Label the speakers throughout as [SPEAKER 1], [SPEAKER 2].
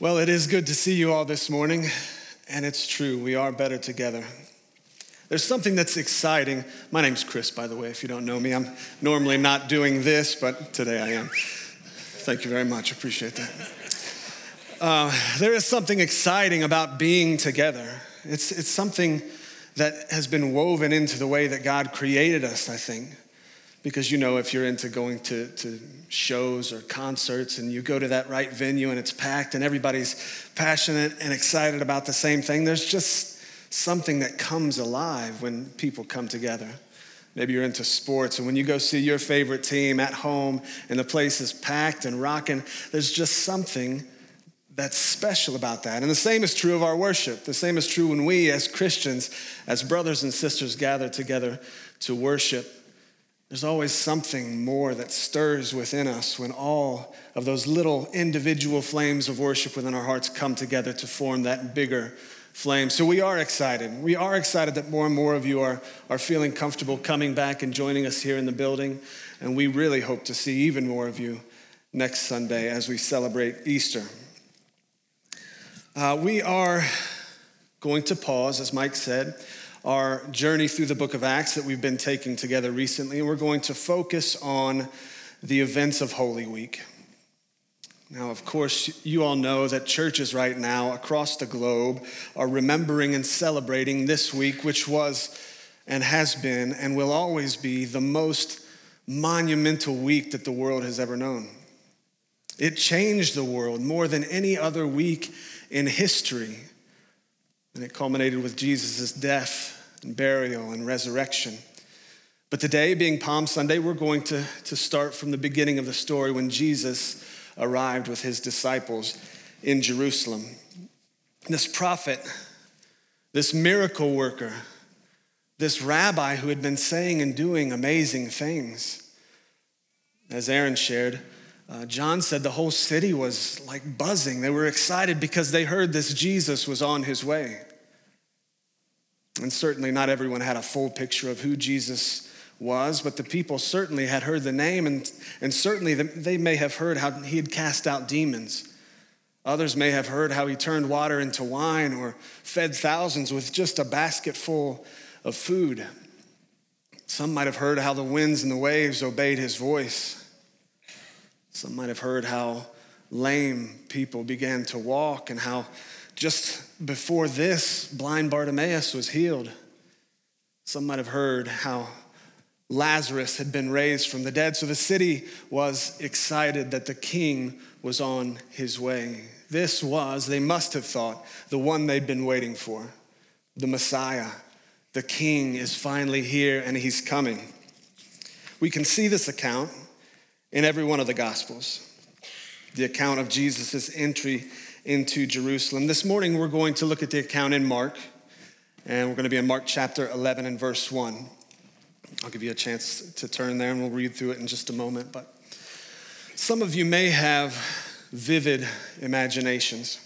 [SPEAKER 1] Well, it is good to see you all this morning, and it's true, we are better together. There's something that's exciting. My name's Chris, by the way, if you don't know me. I'm normally not doing this, but today I am. Thank you very much, appreciate that. Uh, there is something exciting about being together. It's, it's something that has been woven into the way that God created us, I think. Because you know, if you're into going to, to shows or concerts and you go to that right venue and it's packed and everybody's passionate and excited about the same thing, there's just something that comes alive when people come together. Maybe you're into sports, and when you go see your favorite team at home and the place is packed and rocking, there's just something that's special about that. And the same is true of our worship. The same is true when we, as Christians, as brothers and sisters, gather together to worship there's always something more that stirs within us when all of those little individual flames of worship within our hearts come together to form that bigger flame. So we are excited. We are excited that more and more of you are, are feeling comfortable coming back and joining us here in the building. And we really hope to see even more of you next Sunday as we celebrate Easter. Uh, we are going to pause, as Mike said our journey through the book of Acts that we've been taking together recently, and we're going to focus on the events of Holy Week. Now, of course, you all know that churches right now across the globe are remembering and celebrating this week, which was and has been and will always be the most monumental week that the world has ever known. It changed the world more than any other week in history. And it culminated with Jesus' death and burial and resurrection. But today, being Palm Sunday, we're going to, to start from the beginning of the story when Jesus arrived with his disciples in Jerusalem. This prophet, this miracle worker, this rabbi who had been saying and doing amazing things. As Aaron shared, uh, John said the whole city was like buzzing. They were excited because they heard this Jesus was on his way. And certainly not everyone had a full picture of who Jesus was, but the people certainly had heard the name, and, and certainly they may have heard how he had cast out demons. Others may have heard how he turned water into wine or fed thousands with just a basket full of food. Some might have heard how the winds and the waves obeyed his voice. Some might have heard how lame people began to walk and how just before this, blind Bartimaeus was healed. Some might have heard how Lazarus had been raised from the dead. So the city was excited that the king was on his way. This was, they must have thought, the one they'd been waiting for the Messiah. The king is finally here and he's coming. We can see this account in every one of the Gospels the account of Jesus' entry into Jerusalem. This morning, we're going to look at the account in Mark, and we're going to be in Mark chapter 11 and verse 1. I'll give you a chance to turn there and we'll read through it in just a moment. But some of you may have vivid imaginations.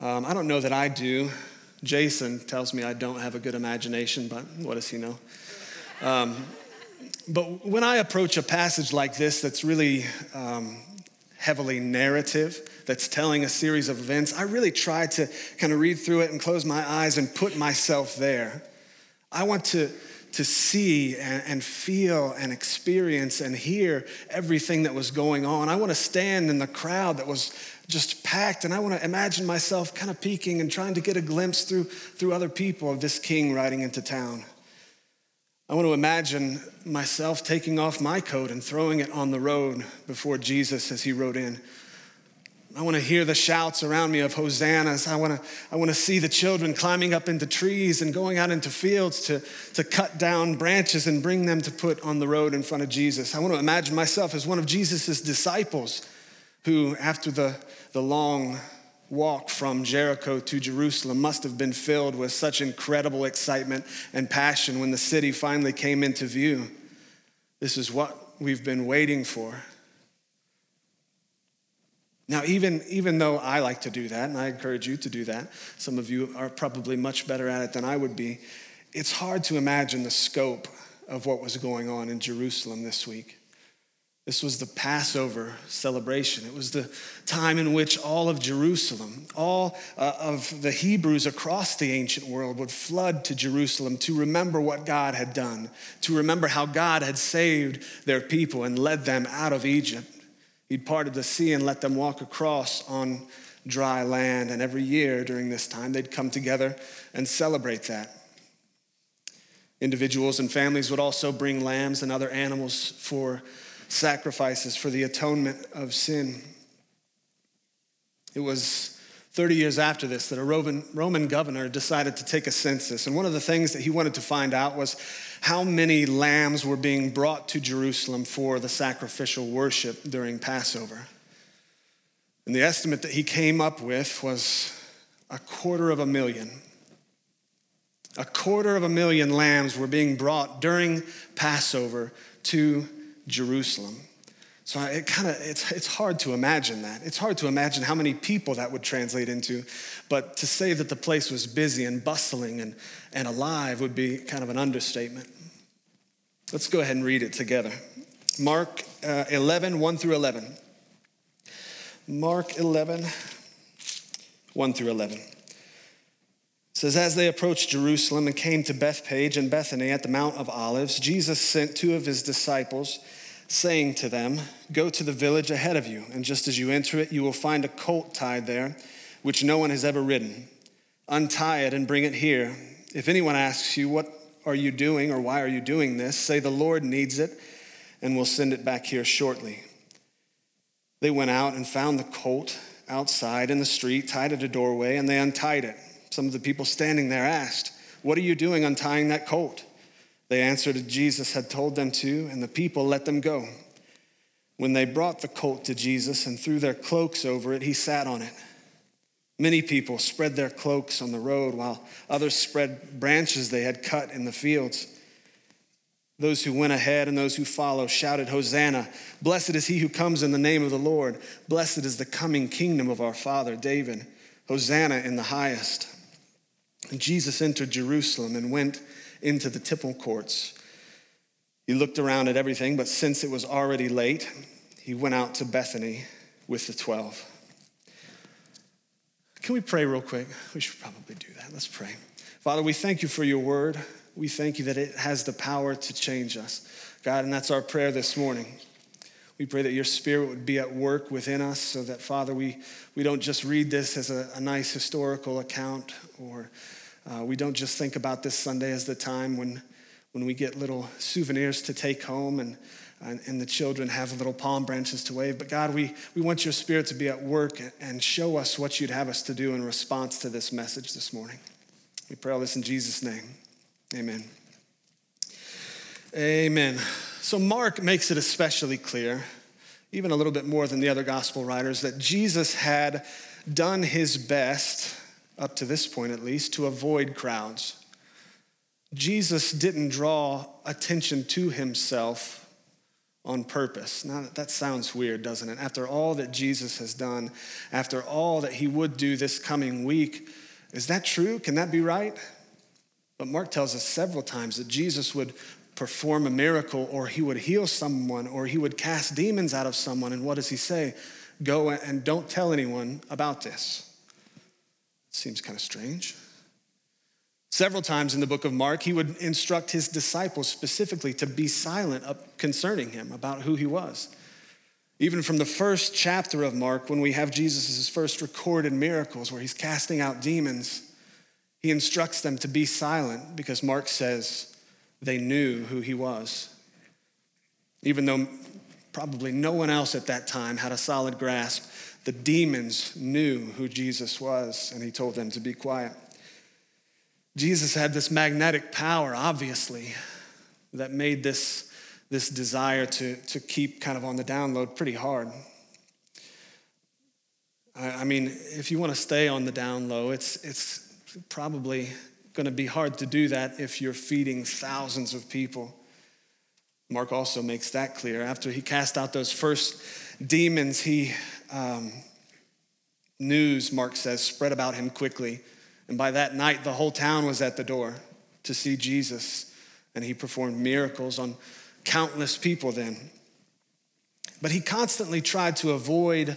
[SPEAKER 1] Um, I don't know that I do. Jason tells me I don't have a good imagination, but what does he know? Um, but when I approach a passage like this that's really um, heavily narrative, that's telling a series of events, I really try to kind of read through it and close my eyes and put myself there. I want to, to see and, and feel and experience and hear everything that was going on. I want to stand in the crowd that was just packed and I want to imagine myself kind of peeking and trying to get a glimpse through, through other people of this king riding into town. I want to imagine myself taking off my coat and throwing it on the road before Jesus as he rode in. I want to hear the shouts around me of hosannas. I want to, I want to see the children climbing up into trees and going out into fields to, to cut down branches and bring them to put on the road in front of Jesus. I want to imagine myself as one of Jesus' disciples who, after the, the long walk from Jericho to Jerusalem, must have been filled with such incredible excitement and passion when the city finally came into view. This is what we've been waiting for. Now, even, even though I like to do that, and I encourage you to do that, some of you are probably much better at it than I would be, it's hard to imagine the scope of what was going on in Jerusalem this week. This was the Passover celebration. It was the time in which all of Jerusalem, all uh, of the Hebrews across the ancient world would flood to Jerusalem to remember what God had done, to remember how God had saved their people and led them out of Egypt. He'd parted the sea and let them walk across on dry land. And every year during this time, they'd come together and celebrate that. Individuals and families would also bring lambs and other animals for sacrifices for the atonement of sin. It was 30 years after this that a Roman, Roman governor decided to take a census. And one of the things that he wanted to find out was how many lambs were being brought to Jerusalem for the sacrificial worship during Passover. And the estimate that he came up with was a quarter of a million. A quarter of a million lambs were being brought during Passover to Jerusalem. So it kind of it's it's hard to imagine that. It's hard to imagine how many people that would translate into, but to say that the place was busy and bustling and, and alive would be kind of an understatement. Let's go ahead and read it together. Mark uh, 11, 1 through 11. Mark 11, 1 through 11 says, As they approached Jerusalem and came to Bethphage and Bethany at the Mount of Olives, Jesus sent two of his disciples, saying to them, Go to the village ahead of you, and just as you enter it, you will find a colt tied there, which no one has ever ridden. Untie it and bring it here. If anyone asks you, What are you doing, or why are you doing this? say, The Lord needs it, and we'll send it back here shortly. They went out and found the colt outside in the street, tied at a doorway, and they untied it. Some of the people standing there asked, What are you doing untying that colt? They answered, Jesus had told them to, and the people let them go. When they brought the colt to Jesus and threw their cloaks over it, he sat on it. Many people spread their cloaks on the road, while others spread branches they had cut in the fields. Those who went ahead and those who followed shouted, Hosanna! Blessed is he who comes in the name of the Lord. Blessed is the coming kingdom of our father David. Hosanna in the highest. And Jesus entered Jerusalem and went into the temple courts. He looked around at everything, but since it was already late, he went out to Bethany with the 12. Can we pray real quick? We should probably do that. Let's pray. Father, we thank you for your word. We thank you that it has the power to change us. God, and that's our prayer this morning. We pray that your spirit would be at work within us so that, Father, we, we don't just read this as a, a nice historical account or uh, we don't just think about this Sunday as the time when, when we get little souvenirs to take home and, and, and the children have little palm branches to wave. But God, we, we want your spirit to be at work and show us what you'd have us to do in response to this message this morning. We pray all this in Jesus' name. Amen. Amen. So, Mark makes it especially clear, even a little bit more than the other gospel writers, that Jesus had done his best, up to this point at least, to avoid crowds. Jesus didn't draw attention to himself on purpose. Now, that sounds weird, doesn't it? After all that Jesus has done, after all that he would do this coming week, is that true? Can that be right? But Mark tells us several times that Jesus would perform a miracle or he would heal someone or he would cast demons out of someone. And what does he say? Go and don't tell anyone about this. It Seems kind of strange. Several times in the book of Mark, he would instruct his disciples specifically to be silent concerning him, about who he was. Even from the first chapter of Mark, when we have Jesus' first recorded miracles where he's casting out demons, he instructs them to be silent because Mark says, they knew who he was. Even though probably no one else at that time had a solid grasp, the demons knew who Jesus was, and he told them to be quiet. Jesus had this magnetic power, obviously, that made this, this desire to, to keep kind of on the download pretty hard. I, I mean, if you want to stay on the down low, it's, it's probably going to be hard to do that if you're feeding thousands of people. Mark also makes that clear. After he cast out those first demons, he um, news, Mark says, spread about him quickly. And by that night, the whole town was at the door to see Jesus. And he performed miracles on countless people then. But he constantly tried to avoid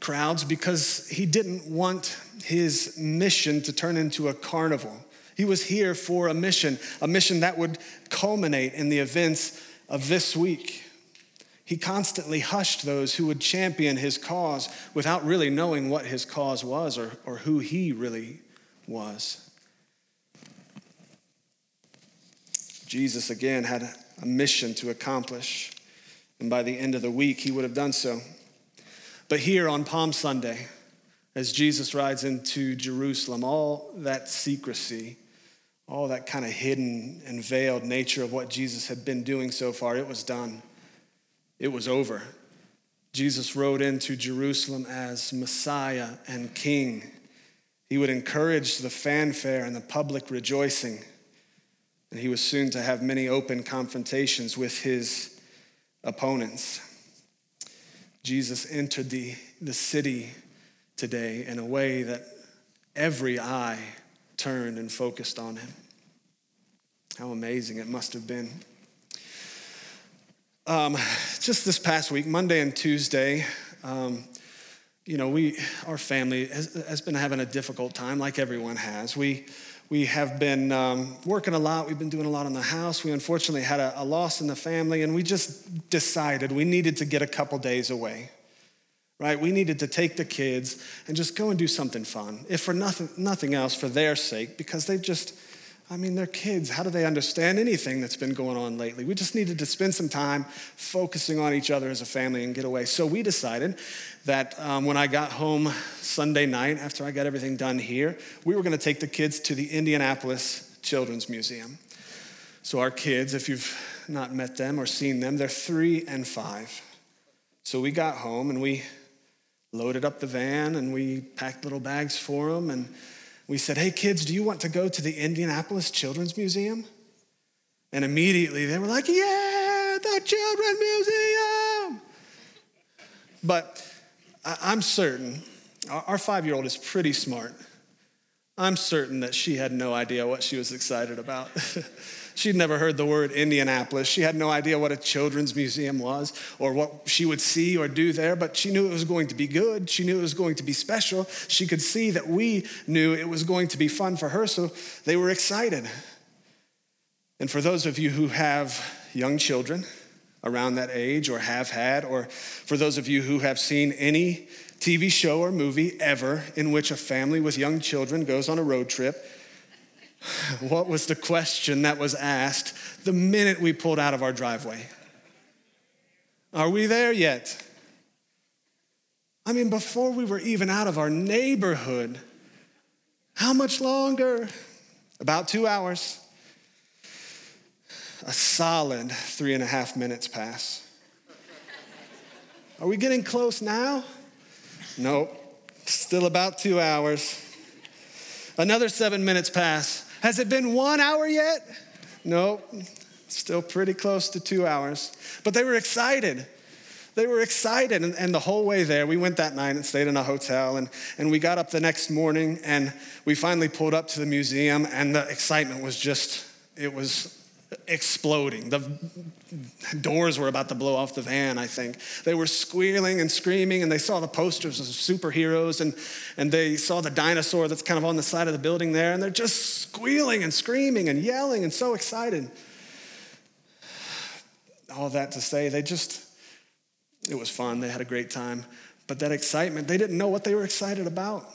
[SPEAKER 1] crowds because he didn't want his mission to turn into a carnival. He was here for a mission, a mission that would culminate in the events of this week. He constantly hushed those who would champion his cause without really knowing what his cause was or, or who he really was. Jesus, again, had a mission to accomplish, and by the end of the week, he would have done so. But here on Palm Sunday, as Jesus rides into Jerusalem, all that secrecy, all that kind of hidden and veiled nature of what Jesus had been doing so far, it was done. It was over. Jesus rode into Jerusalem as Messiah and King. He would encourage the fanfare and the public rejoicing. And he was soon to have many open confrontations with his opponents. Jesus entered the, the city today in a way that every eye turned and focused on him. How amazing it must have been. Um, just this past week, Monday and Tuesday, um, you know, we, our family has, has, been having a difficult time, like everyone has. We, we have been um, working a lot. We've been doing a lot in the house. We unfortunately had a, a loss in the family, and we just decided we needed to get a couple days away right? We needed to take the kids and just go and do something fun, if for nothing, nothing else, for their sake, because they've just, I mean, they're kids. How do they understand anything that's been going on lately? We just needed to spend some time focusing on each other as a family and get away. So we decided that um, when I got home Sunday night, after I got everything done here, we were going to take the kids to the Indianapolis Children's Museum. So our kids, if you've not met them or seen them, they're three and five. So we got home and we loaded up the van and we packed little bags for them. And we said, Hey, kids, do you want to go to the Indianapolis Children's Museum? And immediately they were like, Yeah, the Children's Museum. But I'm certain, our five year old is pretty smart. I'm certain that she had no idea what she was excited about. She'd never heard the word Indianapolis. She had no idea what a children's museum was or what she would see or do there, but she knew it was going to be good. She knew it was going to be special. She could see that we knew it was going to be fun for her, so they were excited. And for those of you who have young children around that age or have had, or for those of you who have seen any TV show or movie ever in which a family with young children goes on a road trip, what was the question that was asked the minute we pulled out of our driveway? Are we there yet? I mean, before we were even out of our neighborhood, how much longer? About two hours. A solid three and a half minutes pass. Are we getting close now? Nope. Still about two hours. Another seven minutes pass. Has it been one hour yet? No, still pretty close to two hours. But they were excited. They were excited. And, and, the whole way there, we went that night and stayed in a hotel. And, and we got up the next morning and we finally pulled up to the museum. And the excitement was just, it was exploding. The doors were about to blow off the van, I think. They were squealing and screaming, and they saw the posters of superheroes, and, and they saw the dinosaur that's kind of on the side of the building there, and they're just squealing and screaming and yelling and so excited. All that to say, they just, it was fun. They had a great time. But that excitement, they didn't know what they were excited about.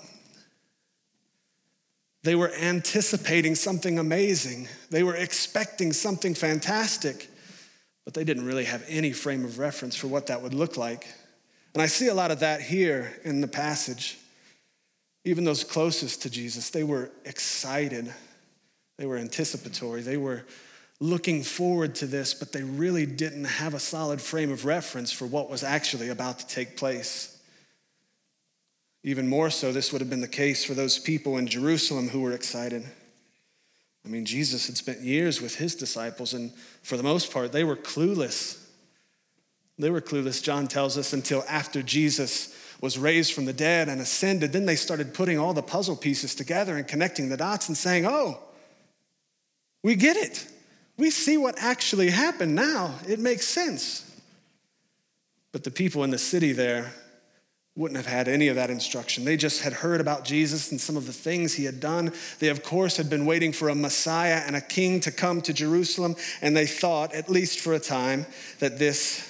[SPEAKER 1] They were anticipating something amazing. They were expecting something fantastic, but they didn't really have any frame of reference for what that would look like. And I see a lot of that here in the passage. Even those closest to Jesus, they were excited. They were anticipatory. They were looking forward to this, but they really didn't have a solid frame of reference for what was actually about to take place. Even more so, this would have been the case for those people in Jerusalem who were excited. I mean, Jesus had spent years with his disciples, and for the most part, they were clueless. They were clueless, John tells us, until after Jesus was raised from the dead and ascended. Then they started putting all the puzzle pieces together and connecting the dots and saying, Oh, we get it. We see what actually happened now. It makes sense. But the people in the city there wouldn't have had any of that instruction. They just had heard about Jesus and some of the things he had done. They, of course, had been waiting for a Messiah and a king to come to Jerusalem, and they thought, at least for a time, that this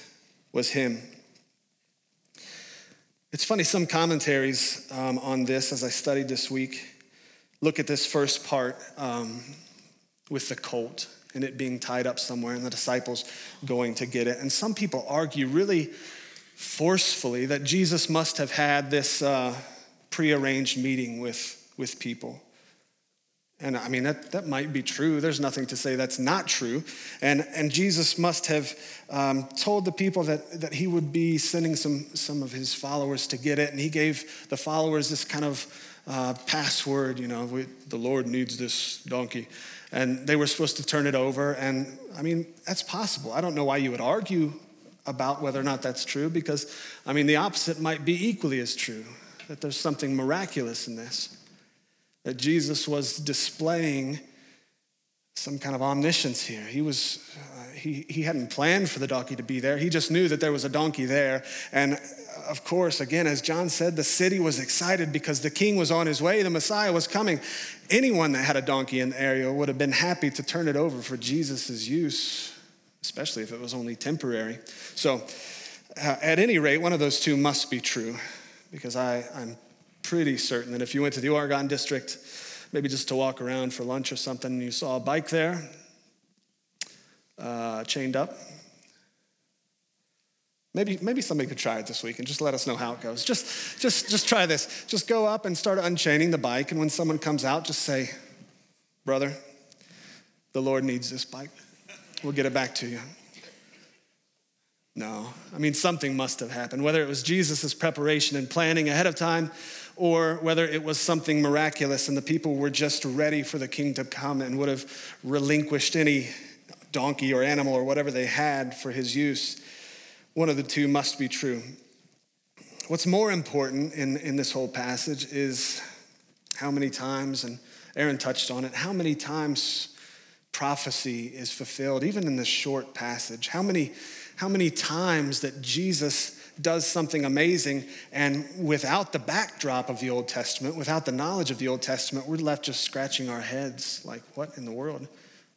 [SPEAKER 1] was him. It's funny, some commentaries um, on this, as I studied this week, look at this first part um, with the colt and it being tied up somewhere and the disciples going to get it. And some people argue really forcefully that Jesus must have had this uh, prearranged meeting with, with people. And I mean, that, that might be true. There's nothing to say that's not true. And, and Jesus must have um, told the people that, that he would be sending some, some of his followers to get it. And he gave the followers this kind of uh, password, you know, we, the Lord needs this donkey. And they were supposed to turn it over. And I mean, that's possible. I don't know why you would argue about whether or not that's true, because I mean, the opposite might be equally as true that there's something miraculous in this, that Jesus was displaying some kind of omniscience here. He was, uh, he, he hadn't planned for the donkey to be there. He just knew that there was a donkey there. And of course, again, as John said, the city was excited because the king was on his way, the Messiah was coming. Anyone that had a donkey in the area would have been happy to turn it over for Jesus' use especially if it was only temporary. So, uh, at any rate, one of those two must be true because I, I'm pretty certain that if you went to the Oregon district, maybe just to walk around for lunch or something, and you saw a bike there uh, chained up, Maybe, maybe somebody could try it this week and just let us know how it goes. Just, just, just try this. Just go up and start unchaining the bike, and when someone comes out, just say, Brother, the Lord needs this bike. We'll get it back to you. No, I mean, something must have happened, whether it was Jesus' preparation and planning ahead of time, or whether it was something miraculous and the people were just ready for the king to come and would have relinquished any donkey or animal or whatever they had for his use. One of the two must be true. What's more important in, in this whole passage is how many times, and Aaron touched on it, how many times prophecy is fulfilled, even in this short passage. How many, how many times that Jesus does something amazing, and without the backdrop of the Old Testament, without the knowledge of the Old Testament, we're left just scratching our heads like, what in the world?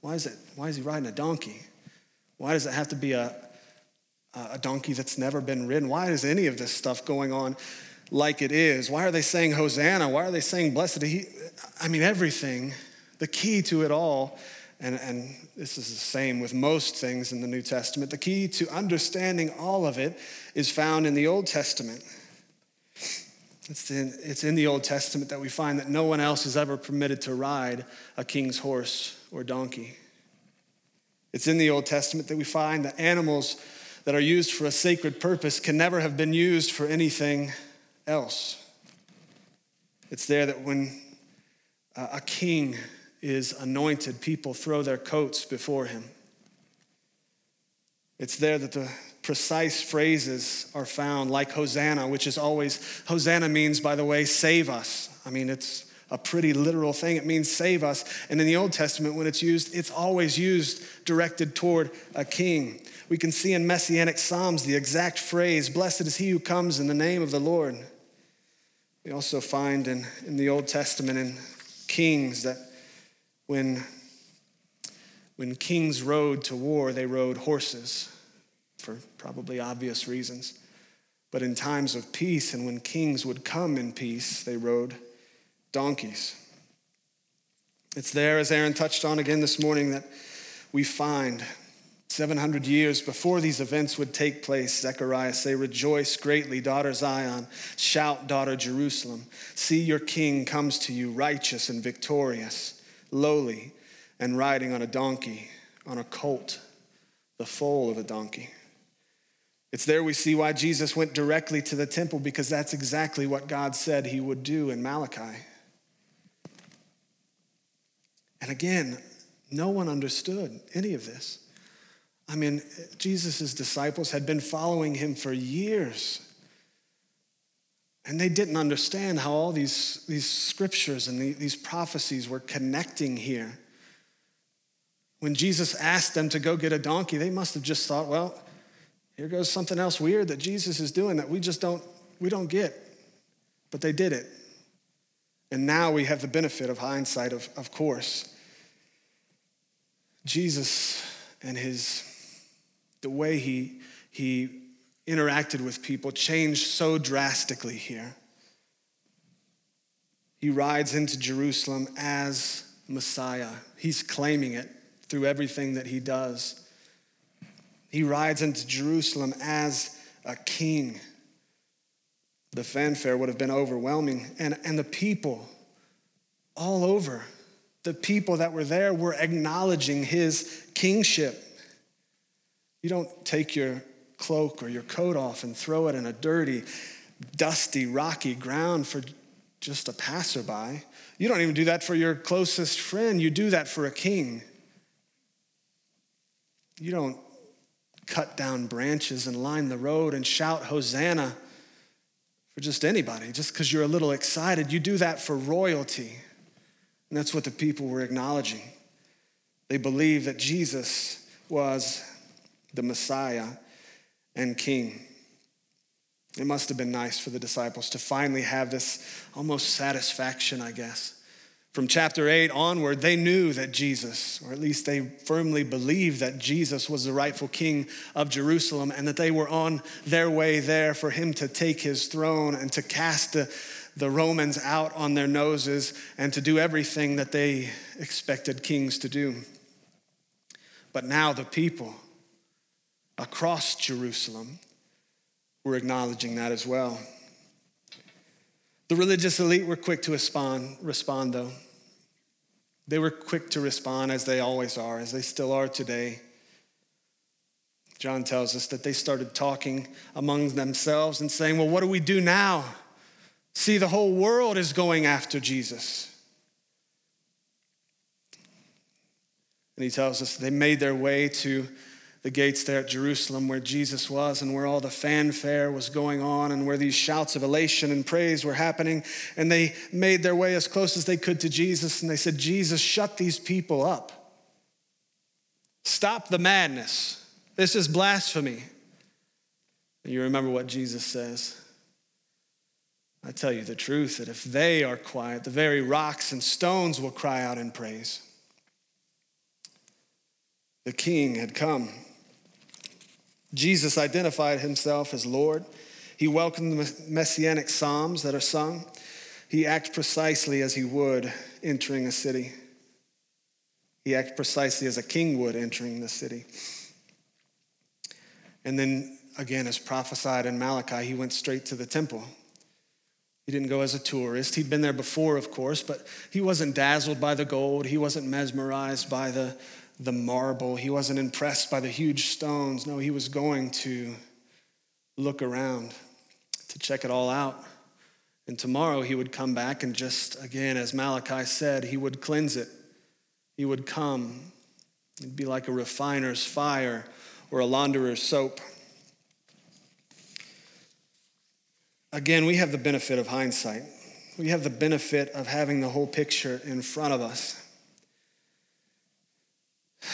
[SPEAKER 1] Why is, it, why is he riding a donkey? Why does it have to be a, a donkey that's never been ridden? Why is any of this stuff going on like it is? Why are they saying Hosanna? Why are they saying blessed? He, I mean, everything, the key to it all and, and this is the same with most things in the New Testament, the key to understanding all of it is found in the Old Testament. It's in, it's in the Old Testament that we find that no one else is ever permitted to ride a king's horse or donkey. It's in the Old Testament that we find that animals that are used for a sacred purpose can never have been used for anything else. It's there that when a king is anointed, people throw their coats before him. It's there that the precise phrases are found, like Hosanna, which is always, Hosanna means, by the way, save us. I mean, it's a pretty literal thing. It means save us. And in the Old Testament, when it's used, it's always used directed toward a king. We can see in Messianic Psalms the exact phrase, Blessed is he who comes in the name of the Lord. We also find in, in the Old Testament in Kings that when, when kings rode to war, they rode horses for probably obvious reasons. But in times of peace and when kings would come in peace, they rode donkeys. It's there, as Aaron touched on again this morning, that we find 700 years before these events would take place, Zechariah say, Rejoice greatly, daughter Zion. Shout, daughter Jerusalem. See your king comes to you, righteous and victorious lowly, and riding on a donkey, on a colt, the foal of a donkey. It's there we see why Jesus went directly to the temple because that's exactly what God said he would do in Malachi. And again, no one understood any of this. I mean, Jesus' disciples had been following him for years. And they didn't understand how all these, these scriptures and the, these prophecies were connecting here. When Jesus asked them to go get a donkey, they must have just thought, well, Here goes something else weird that Jesus is doing that we just don't we don't get. But they did it. And now we have the benefit of hindsight, of, of course. Jesus and his the way he he interacted with people changed so drastically here. He rides into Jerusalem as Messiah. He's claiming it through everything that he does. He rides into Jerusalem as a king. The fanfare would have been overwhelming. And, and the people all over, the people that were there were acknowledging his kingship. You don't take your cloak or your coat off and throw it in a dirty, dusty, rocky ground for just a passerby. You don't even do that for your closest friend. You do that for a king. You don't cut down branches and line the road and shout Hosanna for just anybody, just because you're a little excited. You do that for royalty. And that's what the people were acknowledging. They believed that Jesus was the Messiah and King. It must have been nice for the disciples to finally have this almost satisfaction, I guess. From chapter 8 onward, they knew that Jesus, or at least they firmly believed that Jesus was the rightful king of Jerusalem and that they were on their way there for him to take his throne and to cast the, the Romans out on their noses and to do everything that they expected kings to do. But now the people across Jerusalem were acknowledging that as well. The religious elite were quick to respond, respond though. They were quick to respond as they always are, as they still are today. John tells us that they started talking among themselves and saying, Well, what do we do now? See, the whole world is going after Jesus. And he tells us they made their way to the gates there at Jerusalem where Jesus was and where all the fanfare was going on and where these shouts of elation and praise were happening. And they made their way as close as they could to Jesus and they said, Jesus, shut these people up. Stop the madness. This is blasphemy. And you remember what Jesus says. I tell you the truth that if they are quiet, the very rocks and stones will cry out in praise. The king had come. Jesus identified himself as Lord. He welcomed the messianic psalms that are sung. He acted precisely as he would entering a city. He acted precisely as a king would entering the city. And then, again, as prophesied in Malachi, he went straight to the temple. He didn't go as a tourist. He'd been there before, of course, but he wasn't dazzled by the gold. He wasn't mesmerized by the the marble. He wasn't impressed by the huge stones. No, he was going to look around to check it all out. And tomorrow he would come back and just, again, as Malachi said, he would cleanse it. He would come. It'd be like a refiner's fire or a launderer's soap. Again, we have the benefit of hindsight. We have the benefit of having the whole picture in front of us.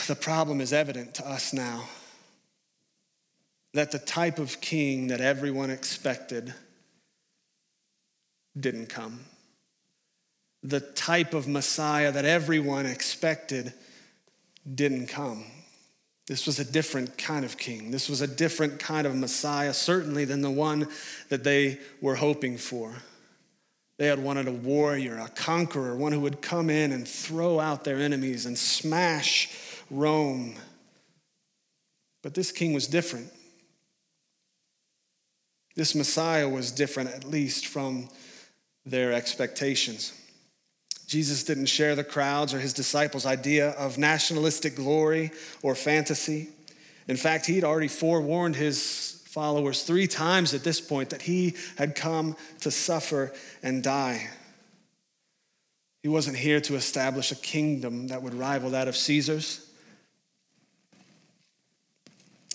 [SPEAKER 1] The problem is evident to us now that the type of king that everyone expected didn't come. The type of Messiah that everyone expected didn't come. This was a different kind of king. This was a different kind of Messiah, certainly than the one that they were hoping for. They had wanted a warrior, a conqueror, one who would come in and throw out their enemies and smash Rome. But this king was different. This Messiah was different, at least from their expectations. Jesus didn't share the crowds or his disciples' idea of nationalistic glory or fantasy. In fact, he'd already forewarned his followers three times at this point that he had come to suffer and die. He wasn't here to establish a kingdom that would rival that of Caesar's.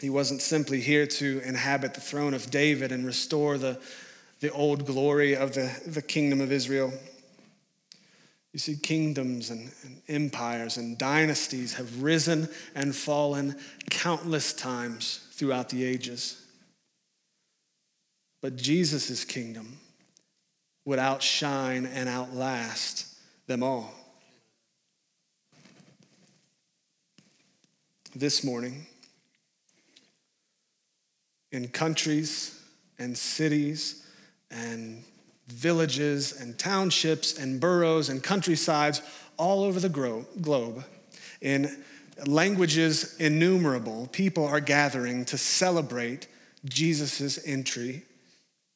[SPEAKER 1] He wasn't simply here to inhabit the throne of David and restore the, the old glory of the, the kingdom of Israel. You see, kingdoms and, and, empires and dynasties have risen and fallen countless times throughout the ages. But Jesus' kingdom would outshine and outlast them all. This morning, in countries and cities and villages and townships and boroughs and countrysides all over the globe, in languages innumerable, people are gathering to celebrate Jesus' entry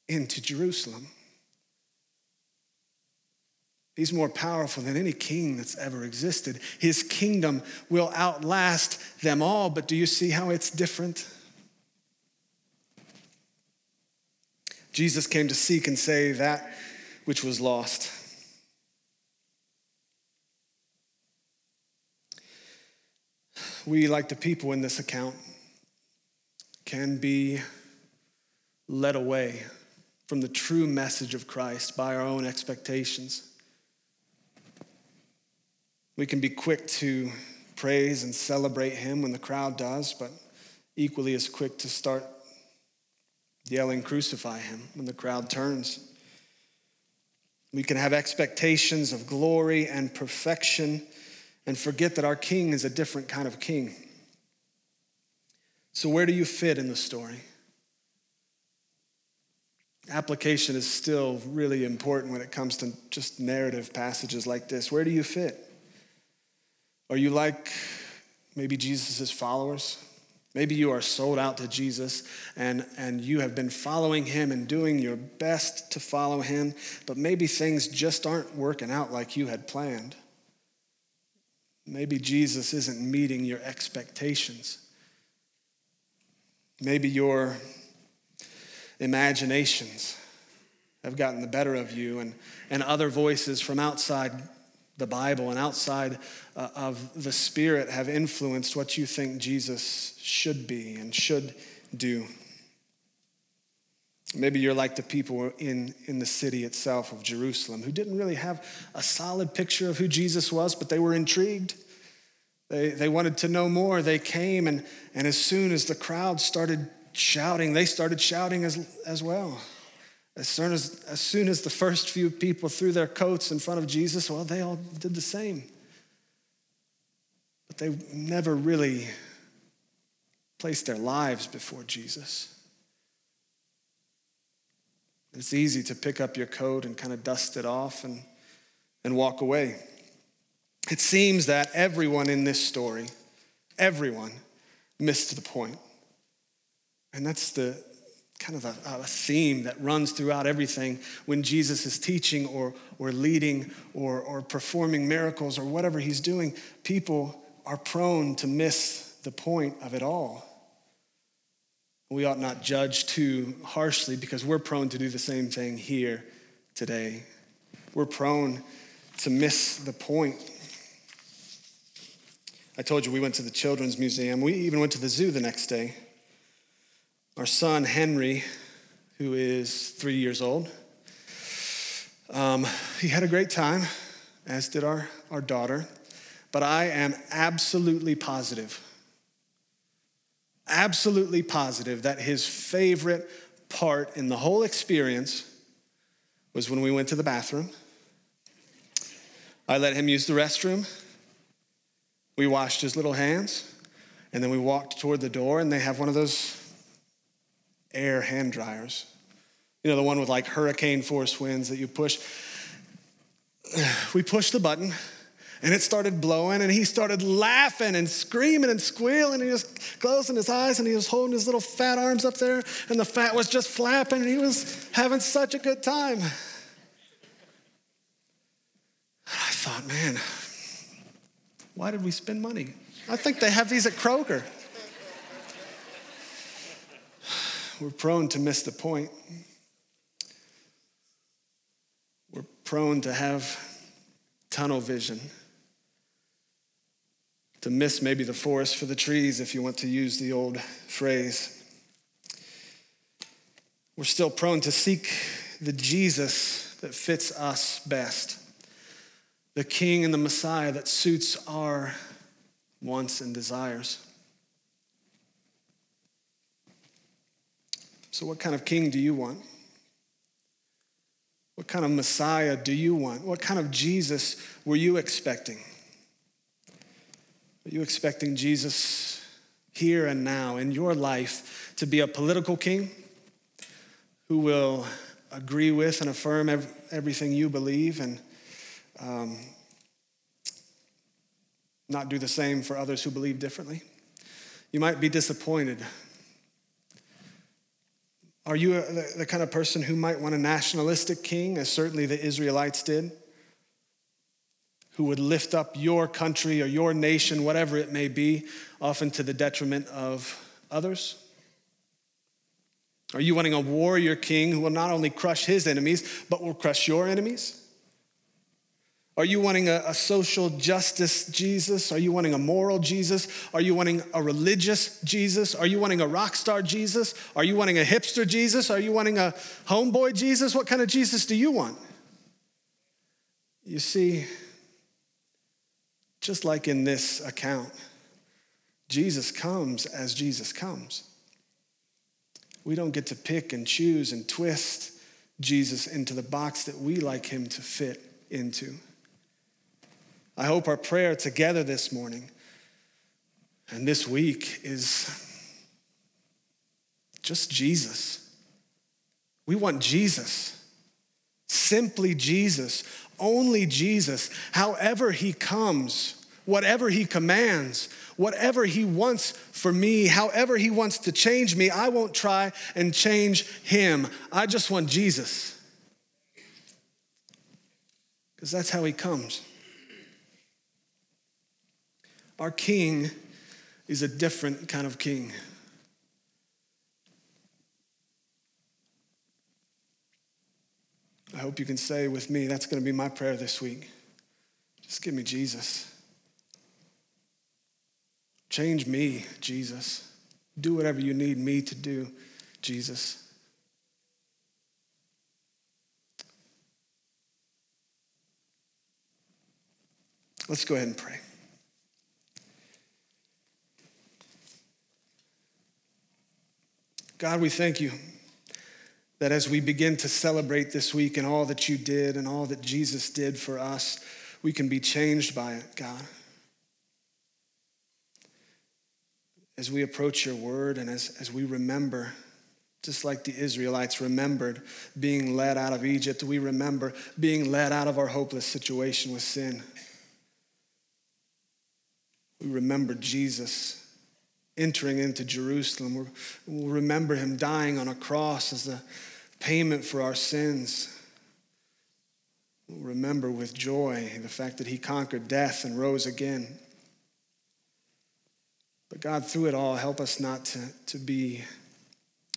[SPEAKER 1] into Jerusalem. He's more powerful than any king that's ever existed. His kingdom will outlast them all, but do you see how it's different? Jesus came to seek and save that which was lost. We, like the people in this account, can be led away from the true message of Christ by our own expectations. We can be quick to praise and celebrate Him when the crowd does, but equally as quick to start yelling, Crucify him, when the crowd turns. We can have expectations of glory and perfection and forget that our king is a different kind of king. So, where do you fit in the story? Application is still really important when it comes to just narrative passages like this. Where do you fit? Are you like maybe Jesus' followers? Maybe you are sold out to Jesus and, and you have been following him and doing your best to follow him, but maybe things just aren't working out like you had planned. Maybe Jesus isn't meeting your expectations. Maybe your imaginations have gotten the better of you, and, and other voices from outside the Bible and outside uh, of the Spirit have influenced what you think Jesus should be and should do. Maybe you're like the people in, in the city itself of Jerusalem who didn't really have a solid picture of who Jesus was, but they were intrigued. They, they wanted to know more. They came, and, and as soon as the crowd started shouting, they started shouting as, as well. As soon as, as soon as the first few people threw their coats in front of Jesus, well, they all did the same. But they never really placed their lives before Jesus. It's easy to pick up your coat and kind of dust it off and, and walk away. It seems that everyone in this story, everyone, missed the point. And that's the, kind of a, a, theme that runs throughout everything when Jesus is teaching or, or leading or, or performing miracles or whatever he's doing. People are prone to miss the point of it all. We ought not judge too harshly because we're prone to do the same thing here today. We're prone to miss the point. I told you we went to the Children's Museum. We even went to the zoo the next day. Our son, Henry, who is three years old, um, he had a great time, as did our, our daughter. But I am absolutely positive, absolutely positive that his favorite part in the whole experience was when we went to the bathroom. I let him use the restroom. We washed his little hands, and then we walked toward the door, and they have one of those air hand dryers. You know, the one with like hurricane force winds that you push. We pushed the button and it started blowing and he started laughing and screaming and squealing and he was closing his eyes and he was holding his little fat arms up there and the fat was just flapping and he was having such a good time. I thought, man, why did we spend money? I think they have these at Kroger. We're prone to miss the point. We're prone to have tunnel vision, to miss maybe the forest for the trees, if you want to use the old phrase. We're still prone to seek the Jesus that fits us best. the King and the Messiah that suits our wants and desires. So, what kind of king do you want? What kind of Messiah do you want? What kind of Jesus were you expecting? Are you expecting Jesus here and now in your life to be a political king who will agree with and affirm everything you believe and um, not do the same for others who believe differently? You might be disappointed. Are you the, the kind of person who might want a nationalistic king, as certainly the Israelites did? who would lift up your country or your nation, whatever it may be, often to the detriment of others? Are you wanting a warrior king who will not only crush his enemies, but will crush your enemies? Are you wanting a, a, social justice Jesus? Are you wanting a moral Jesus? Are you wanting a religious Jesus? Are you wanting a rock star Jesus? Are you wanting a hipster Jesus? Are you wanting a homeboy Jesus? What kind of Jesus do you want? You see, just like in this account, Jesus comes as Jesus comes. We don't get to pick and choose and twist Jesus into the box that we like him to fit into. I hope our prayer together this morning and this week is just Jesus. We want Jesus, simply Jesus, only Jesus, however he comes, whatever he commands, whatever he wants for me, however he wants to change me, I won't try and change him. I just want Jesus. Because that's how he comes. Our king is a different kind of king. I hope you can say with me, that's going to be my prayer this week. Just give me Jesus. Change me, Jesus. Do whatever you need me to do, Jesus. Let's go ahead and pray. God, we thank you that as we begin to celebrate this week and all that you did and all that Jesus did for us, we can be changed by it, God. As we approach your word and as, as we remember, just like the Israelites remembered being led out of Egypt, we remember being led out of our hopeless situation with sin. We remember Jesus entering into Jerusalem. We'll remember him dying on a cross as the payment for our sins. We'll remember with joy the fact that he conquered death and rose again. But God, through it all, help us not to, to be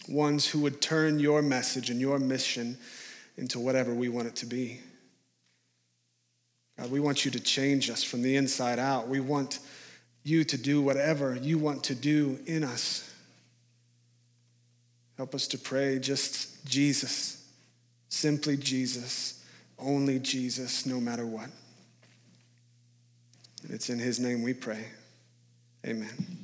[SPEAKER 1] ones who would turn your message and your mission into whatever we want it to be. God, we want you to change us from the inside out. We want you to do whatever you want to do in us. Help us to pray just Jesus, simply Jesus, only Jesus, no matter what. And it's in his name we pray. Amen.